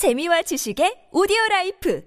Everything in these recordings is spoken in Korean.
재미와 지식의 오디오 라이프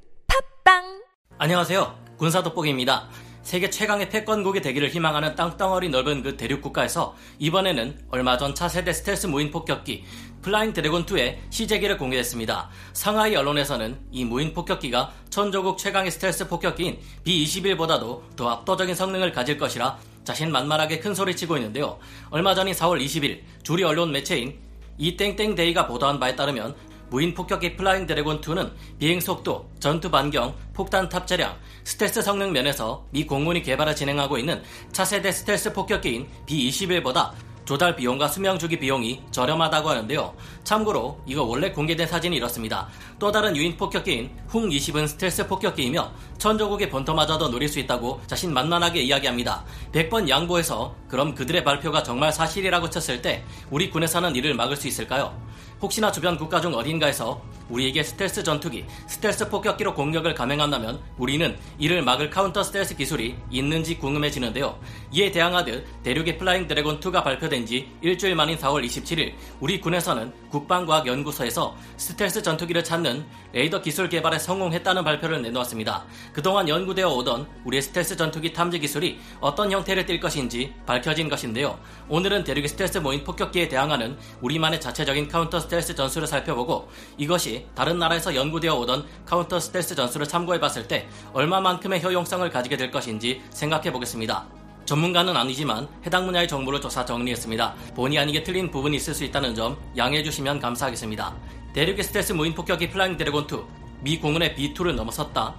팝빵 안녕하세요. 군사 돋보기입니다. 세계 최강의 패권국이 되기를 희망하는 땅덩어리 넓은 그 대륙 국가에서 이번에는 얼마 전 차세대 스텔스 무인 폭격기 Flying Dragon 2의 시제기를 공개했습니다. 상하이 언론에서는 이 무인 폭격기가 천조국 최강의 스텔스 폭격기인 B-21보다도 더 압도적인 성능을 가질 것이라 자신 만만하게 큰 소리치고 있는데요. 얼마 전인 4월 20일 주리 언론 매체인 이땡땡데이가 보도한 바에 따르면 무인 폭격기 Flying Dragon 2는 비행 속도, 전투 반경, 폭탄 탑재량, 스텔스 성능 면에서 미 공군이 개발을 진행하고 있는 차세대 스텔스 폭격기인 B-21보다 조달 비용과 수명 주기 비용이 저렴하다고 하는데요. 참고로 이거 원래 공개된 사진이 이렇습니다. 또 다른 유인 폭격기인 훙20은 스텔스 폭격기이며 천조국의 본토마저도 노릴 수 있다고 자신 만만하게 이야기합니다. 100번 양보해서 그럼 그들의 발표가 정말 사실이라고 쳤을 때 우리 군에서는 이를 막을 수 있을까요? 혹시나 주변 국가 중 어딘가에서 우리에게 스텔스 전투기, 스텔스 폭격기로 공격을 감행한다면 우리는 이를 막을 카운터 스텔스 기술이 있는지 궁금해지는데요. 이에 대항하듯 대륙의 Flying Dragon 2가 발표된 지 일주일 만인 4월 27일 우리 군에서는 국방과학연구소에서 스텔스 전투기를 찾는 레이더 기술 개발에 성공했다는 발표를 내놓았습니다. 그동안 연구되어 오던 우리의 스텔스 전투기 탐지 기술이 어떤 형태를 띌 것인지 밝혀진 것인데요. 오늘은 대륙의 스텔스 무인 폭격기에 대항하는 우리만의 자체적인 카운터 스텔스 전술을 살펴보고 이것이 다른 나라에서 연구되어 오던 카운터 스텔스 전술을 참고해 봤을 때 얼마만큼의 효용성을 가지게 될 것인지 생각해 보겠습니다. 전문가는 아니지만 해당 분야의 정보를 조사 정리했습니다. 본의 아니게 틀린 부분이 있을 수 있다는 점 양해해 주시면 감사하겠습니다. 대륙의 스텔스 무인 폭격기 Flying Dragon 2 미 공군의 B2를 넘어섰다.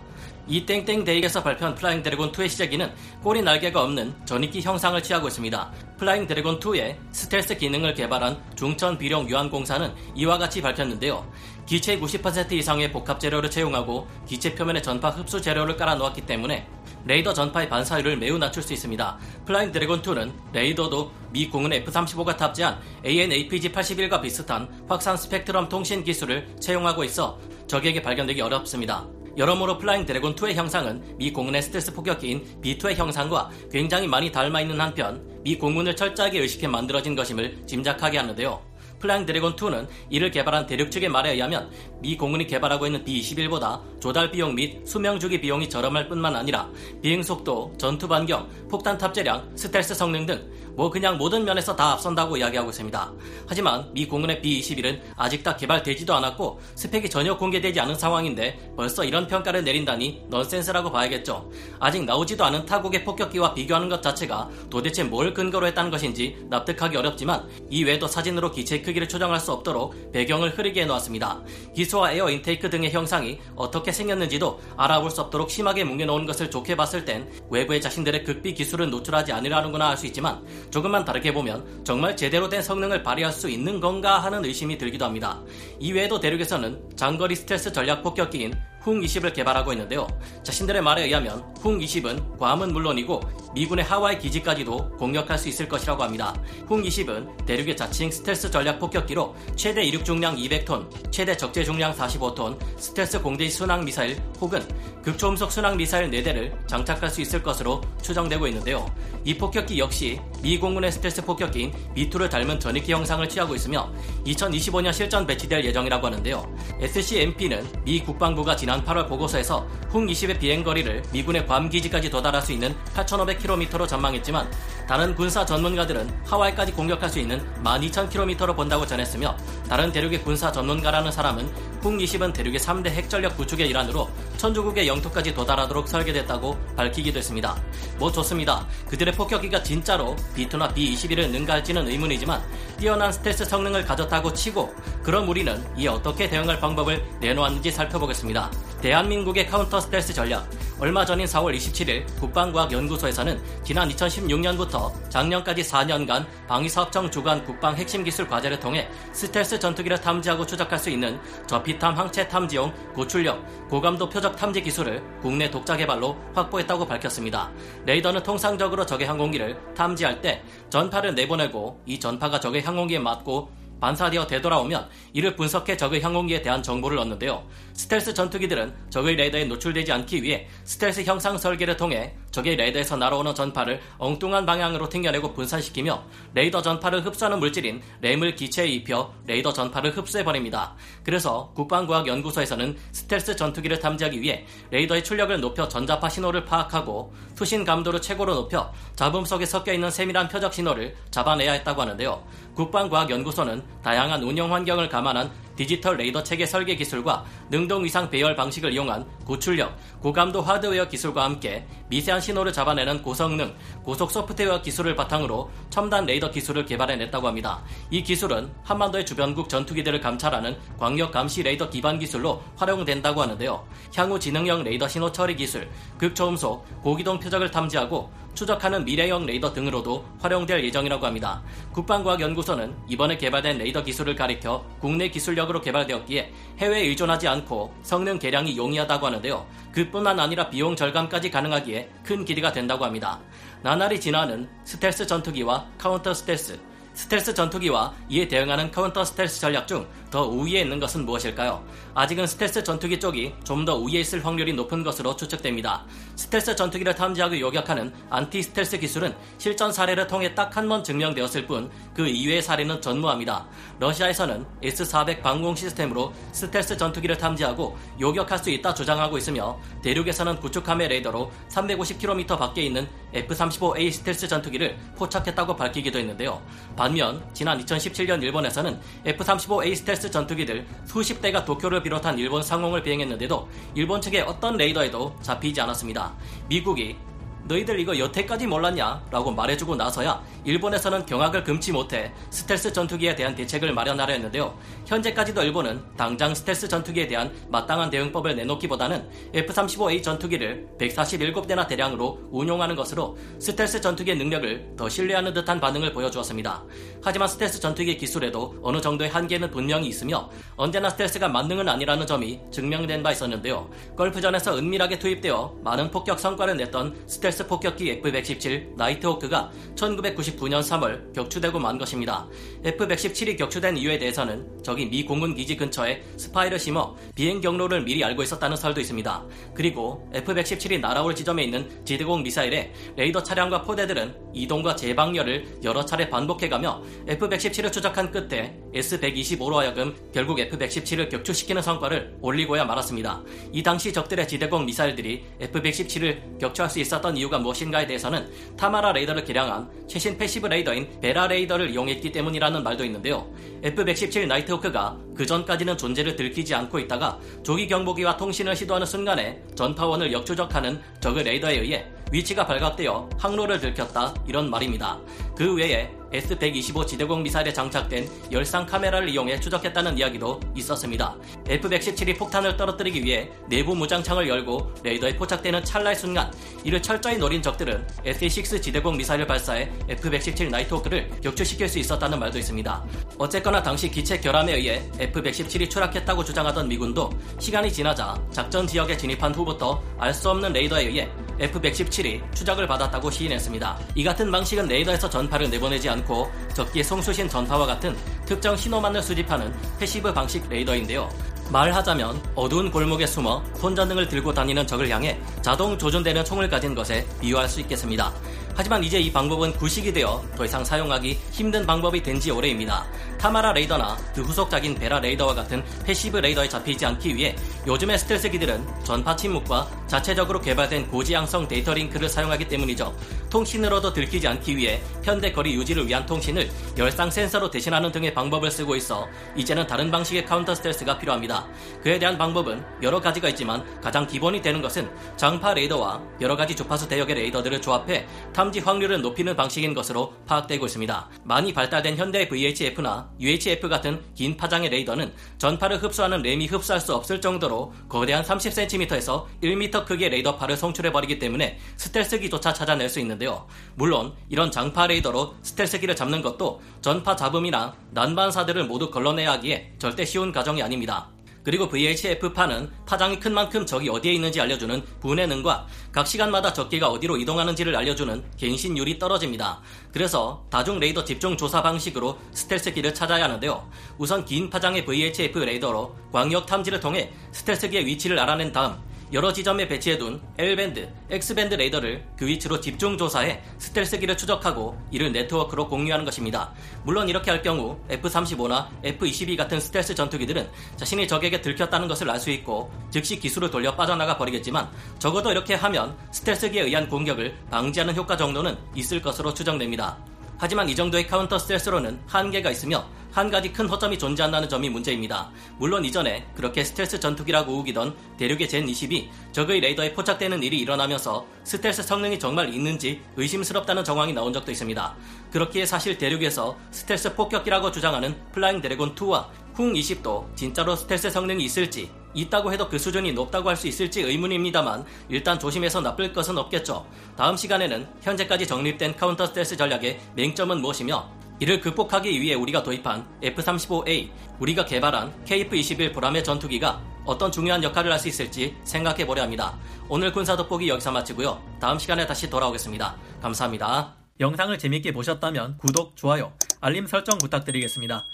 이 땡땡데이에서 발표한 Flying Dragon 2의 시제기는 꼬리 날개가 없는 전익기 형상을 취하고 있습니다. Flying Dragon 2의 스텔스 기능을 개발한 중천 비룡 유한공사는 이와 같이 밝혔는데요. 기체 90% 이상의 복합 재료를 채용하고 기체 표면에 전파 흡수 재료를 깔아 놓았기 때문에 레이더 전파의 반사율을 매우 낮출 수 있습니다. Flying Dragon 2는 레이더도 미 공군 F-35가 탑재한 AN/APG-81과 비슷한 확산 스펙트럼 통신 기술을 채용하고 있어 적에게 발견되기 어렵습니다. 여러모로 Flying Dragon 2의 형상은 미 공군의 스텔스 폭격기인 B2의 형상과 굉장히 많이 닮아 있는 한편 미 공군을 철저하게 의식해 만들어진 것임을 짐작하게 하는데요. Flying Dragon 2는 이를 개발한 대륙 측의 말에 의하면 미 공군이 개발하고 있는 B-21보다 조달 비용 및 수명 주기 비용이 저렴할 뿐만 아니라 비행 속도, 전투 반경, 폭탄 탑재량, 스텔스 성능 등 뭐 그냥 모든 면에서 다 앞선다고 이야기하고 있습니다. 하지만 미 공군의 B-21은 아직 다 개발되지도 않았고 스펙이 전혀 공개되지 않은 상황인데 벌써 이런 평가를 내린다니 넌센스라고 봐야겠죠. 아직 나오지도 않은 타국의 폭격기와 비교하는 것 자체가 도대체 뭘 근거로 했다는 것인지 납득하기 어렵지만 이 외에도 사진으로 기체 크기 를 조정할 수 없도록 배경을 흐리게 해놓았습니다. 기수와 air intake 등의 형상이 어떻게 생겼는지도 알아볼 수 없도록 심하게 뭉개놓은 것을 좋게 봤을 땐 외부에 자신들의 극비 기술을 노출하지 않으려는구나 할 수 있지만 조금만 다르게 보면 정말 제대로 된 성능을 발휘할 수 있는 건가 하는 의심이 들기도 합니다. 이외에도 대륙에서는 장거리 스텔스 전략 폭격기인 훙20을 개발하고 있는데요. 자신들의 말에 의하면 훙20은 괌은 물론이고 미군의 하와이 기지까지도 공격할 수 있을 것이라고 합니다. 훙20은 대륙의 자칭 스텔스 전략 폭격기로 최대 이륙 중량 200톤, 최대 적재 중량 45톤, 스텔스 공대 순항 미사일 혹은 극초음속 순항 미사일 4대를 장착할 수 있을 것으로 추정되고 있는데요. 이 폭격기 역시 미 공군의 스텔스 폭격기인 B2를 닮은 전익기 형상을 취하고 있으며 2025년 실전 배치될 예정이라고 하는데요. SCMP는 미 국방부가 지난 8월 보고서에서 훅 20의 비행거리를 미군의 괌 기지까지 도달할 수 있는 8,500km로 전망했지만 다른 군사 전문가들은 하와이까지 공격할 수 있는 12,000km로 본다고 전했으며 다른 대륙의 군사 전문가라는 사람은 훅20은 대륙의 3대 핵전력 구축의 일환으로 천주국의 영토까지 도달하도록 설계됐다고 밝히기도 했습니다. 뭐 좋습니다. 그들의 폭격기가 진짜로 B2나 B21을 능가할지는 의문이지만 뛰어난 스텔스 성능을 가졌다고 치고 그럼 우리는 이에 어떻게 대응할 방법을 내놓았는지 살펴보겠습니다. 대한민국의 카운터 스텔스 전략 얼마 전인 4월 27일 국방과학연구소에서는 지난 2016년부터 작년까지 4년간 방위사업청 주관 국방 핵심 기술 과제를 통해 스텔스 전투기를 탐지하고 추적할 수 있는 저피탐 항체 탐지용 고출력, 고감도 표적 탐지 기술을 국내 독자 개발로 확보했다고 밝혔습니다. 레이더는 통상적으로 적의 항공기를 탐지할 때 전파를 내보내고 이 전파가 적의 항공기에 맞고 반사되어 되돌아오면 이를 분석해 적의 항공기에 대한 정보를 얻는데요. 스텔스 전투기들은 적의 레이더에 노출되지 않기 위해 스텔스 형상 설계를 통해 적의 레이더에서 날아오는 전파를 엉뚱한 방향으로 튕겨내고 분산시키며 레이더 전파를 흡수하는 물질인 RAM을 기체에 입혀 레이더 전파를 흡수해버립니다. 그래서 국방과학연구소에서는 스텔스 전투기를 탐지하기 위해 레이더의 출력을 높여 전자파 신호를 파악하고 수신 감도를 최고로 높여 잡음 속에 섞여 있는 세밀한 표적 신호를 잡아내야 했다고 하는데요. 국방과학연구소는 다양한 운영 환경을 감안한 디지털 레이더 체계 설계 기술과 능동 위상 배열 방식을 이용한 고출력, 고감도 하드웨어 기술과 함께 미세한 신호를 잡아내는 고성능, 고속 소프트웨어 기술을 바탕으로 첨단 레이더 기술을 개발해냈다고 합니다. 이 기술은 한반도의 주변국 전투기들을 감찰하는 광역 감시 레이더 기반 기술로 활용된다고 하는데요. 향후 지능형 레이더 신호 처리 기술, 극초음속, 고기동 표적을 탐지하고 추적하는 미래형 레이더 등으로도 활용될 예정이라고 합니다. 국방과학연구소는 이번에 개발된 레이더 기술을 가리켜 국내 기술력 으로 개발되었기에 해외에 의존하지 않고 성능 개량이 용이하다고 하는데요. 그뿐만 아니라 비용 절감까지 가능하기에 큰 기대가 된다고 합니다. 나날이 진화하는 스텔스 전투기와 카운터 스텔스, 스텔스 전투기와 이에 대응하는 카운터 스텔스 전략 중 더 우위에 있는 것은 무엇일까요? 아직은 스텔스 전투기 쪽이 좀 더 우위에 있을 확률이 높은 것으로 추측됩니다. 스텔스 전투기를 탐지하고 요격하는 안티 스텔스 기술은 실전 사례를 통해 딱 한 번 증명되었을 뿐 그 이외의 사례는 전무합니다. 러시아에서는 S-400 방공 시스템으로 스텔스 전투기를 탐지하고 요격할 수 있다 주장하고 있으며 대륙에서는 구축함의 레이더로 350km 밖에 있는 F-35A 스텔스 전투기를 포착했다고 밝히기도 했는데요. 반면 지난 2017년 일본에서는 F-35A 스텔스 전투기들 수십 대가 도쿄를 비롯한 일본 상공을 비행했는데도 일본 측의 어떤 레이더에도 잡히지 않았습니다. 미국이 너희들 이거 여태까지 몰랐냐? 라고 말해주고 나서야 일본에서는 경악을 금치 못해 스텔스 전투기에 대한 대책을 마련하려 했는데요. 현재까지도 일본은 당장 스텔스 전투기에 대한 마땅한 대응법을 내놓기보다는 F-35A 전투기를 147대나 대량으로 운용하는 것으로 스텔스 전투기의 능력을 더 신뢰하는 듯한 반응을 보여주었습니다. 하지만 스텔스 전투기 기술에도 어느 정도의 한계는 분명히 있으며 언제나 스텔스가 만능은 아니라는 점이 증명된 바 있었는데요. 걸프전에서 은밀하게 투입되어 많은 폭격 성과를 냈던 스텔스 스텔스 폭격기 F-117 나이트호크가 1999년 3월 격추되고 만 것입니다. F-117이 격추된 이유에 대해서는 적이 미 공군 기지 근처에 스파이를 심어 비행 경로를 미리 알고 있었다는 설도 있습니다. 그리고 F-117이 날아올 지점에 있는 지대공 미사일의 레이더 차량과 포대들은 이동과 재방열을 여러 차례 반복해가며 F-117을 추적한 끝에 S-125로 하여금 결국 F-117을 격추시키는 성과를 올리고야 말았습니다. 이 당시 적들의 지대공 미사일들이 F-117을 격추할 수 있었던 이유 이유가 무엇인가에 대해서는 타마라 레이더를 개량한 최신 패시브 레이더인 베라 레이더를 이용했기 때문이라는 말도 있는데요. F-117 나이트호크가 그 전까지는 존재를 들키지 않고 있다가 조기 경보기와 통신을 시도하는 순간에 전파원을 역추적하는 적의 레이더에 의해 위치가 발각되어 항로를 들켰다 이런 말입니다. 그 외에 S-125 지대공 미사일에 장착된 열상 카메라를 이용해 추적했다는 이야기도 있었습니다. F-117이 폭탄을 떨어뜨리기 위해 내부 무장창을 열고 레이더에 포착되는 찰나의 순간 이를 철저히 노린 적들은 S-6 지대공 미사일을 발사해 F-117 나이트호크를 격추시킬 수 있었다는 말도 있습니다. 어쨌거나 당시 기체 결함에 의해 F-117이 추락했다고 주장하던 미군도 시간이 지나자 작전 지역에 진입한 후부터 알 수 없는 레이더에 의해 F-117이 추적을 받았다고 시인했습니다. 이 같은 방식은 레이더에서 전파를 내보내지 않고 적기의 송수신 전파와 같은 특정 신호만을 수집하는 패시브 방식 레이더인데요. 말하자면 어두운 골목에 숨어 손전등을 들고 다니는 적을 향해 자동 조준되는 총을 가진 것에 비유할 수 있겠습니다. 하지만 이제 이 방법은 구식이 되어 더 이상 사용하기 힘든 방법이 된 지 오래입니다. 타마라 레이더나 그 후속작인 베라 레이더와 같은 패시브 레이더에 잡히지 않기 위해 요즘의 스텔스기들은 전파 침묵과 자체적으로 개발된 고지향성 데이터 링크를 사용하기 때문이죠. 통신으로도 들키지 않기 위해 편대 거리 유지를 위한 통신을 열상 센서로 대신하는 등의 방법을 쓰고 있어 이제는 다른 방식의 카운터 스텔스가 필요합니다. 그에 대한 방법은 여러 가지가 있지만 가장 기본이 되는 것은 장파 레이더와 여러 가지 주파수 대역의 레이더들을 조합해 탐지 확률을 높이는 방식인 것으로 파악되고 있습니다. 많이 발달된 현대 VHF나 UHF 같은 긴 파장의 레이더는 전파를 흡수하는 램이 흡수할 수 없을 정도로 거대한 30cm에서 1m 크기의 레이더파를 송출해버리기 때문에 스텔스기조차 찾아낼 수 있는데요. 물론 이런 장파 레이더로 스텔스기를 잡는 것도 전파 잡음이나 난반사들을 모두 걸러내야 하기에 절대 쉬운 과정이 아닙니다. 그리고 VHF파는 파장이 큰 만큼 적이 어디에 있는지 알려주는 분해 능과 각 시간마다 적기가 어디로 이동하는지를 알려주는 갱신율이 떨어집니다. 그래서 다중 레이더 집중 조사 방식으로 스텔스기를 찾아야 하는데요. 우선 긴 파장의 VHF 레이더로 광역 탐지를 통해 스텔스기의 위치를 알아낸 다음 여러 지점에 배치해둔 L밴드, X밴드 레이더를 그 위치로 집중 조사해 스텔스기를 추적하고 이를 네트워크로 공유하는 것입니다. 물론 이렇게 할 경우 F-35나 F-22 같은 스텔스 전투기들은 자신이 적에게 들켰다는 것을 알 수 있고 즉시 기수를 돌려 빠져나가 버리겠지만 적어도 이렇게 하면 스텔스기에 의한 공격을 방지하는 효과 정도는 있을 것으로 추정됩니다. 하지만 이 정도의 카운터 스텔스로는 한계가 있으며 한 가지 큰 허점이 존재한다는 점이 문제입니다. 물론 이전에 그렇게 스텔스 전투기라고 우기던 대륙의 젠-20이 적의 레이더에 포착되는 일이 일어나면서 스텔스 성능이 정말 있는지 의심스럽다는 정황이 나온 적도 있습니다. 그렇기에 사실 대륙에서 스텔스 폭격기라고 주장하는 플라잉 드래곤 2와 훙 20도 진짜로 스텔스 성능이 있을지 있다고 해도 그 수준이 높다고 할 수 있을지 의문입니다만 일단 조심해서 나쁠 것은 없겠죠. 다음 시간에는 현재까지 정립된 카운터 스텔스 전략의 맹점은 무엇이며 이를 극복하기 위해 우리가 도입한 F-35A, 우리가 개발한 KF-21 보라매 전투기가 어떤 중요한 역할을 할 수 있을지 생각해 보려 합니다. 오늘 군사 돋보기 여기서 마치고요. 다음 시간에 다시 돌아오겠습니다. 감사합니다. 영상을 재밌게 보셨다면 구독, 좋아요, 알림 설정 부탁드리겠습니다.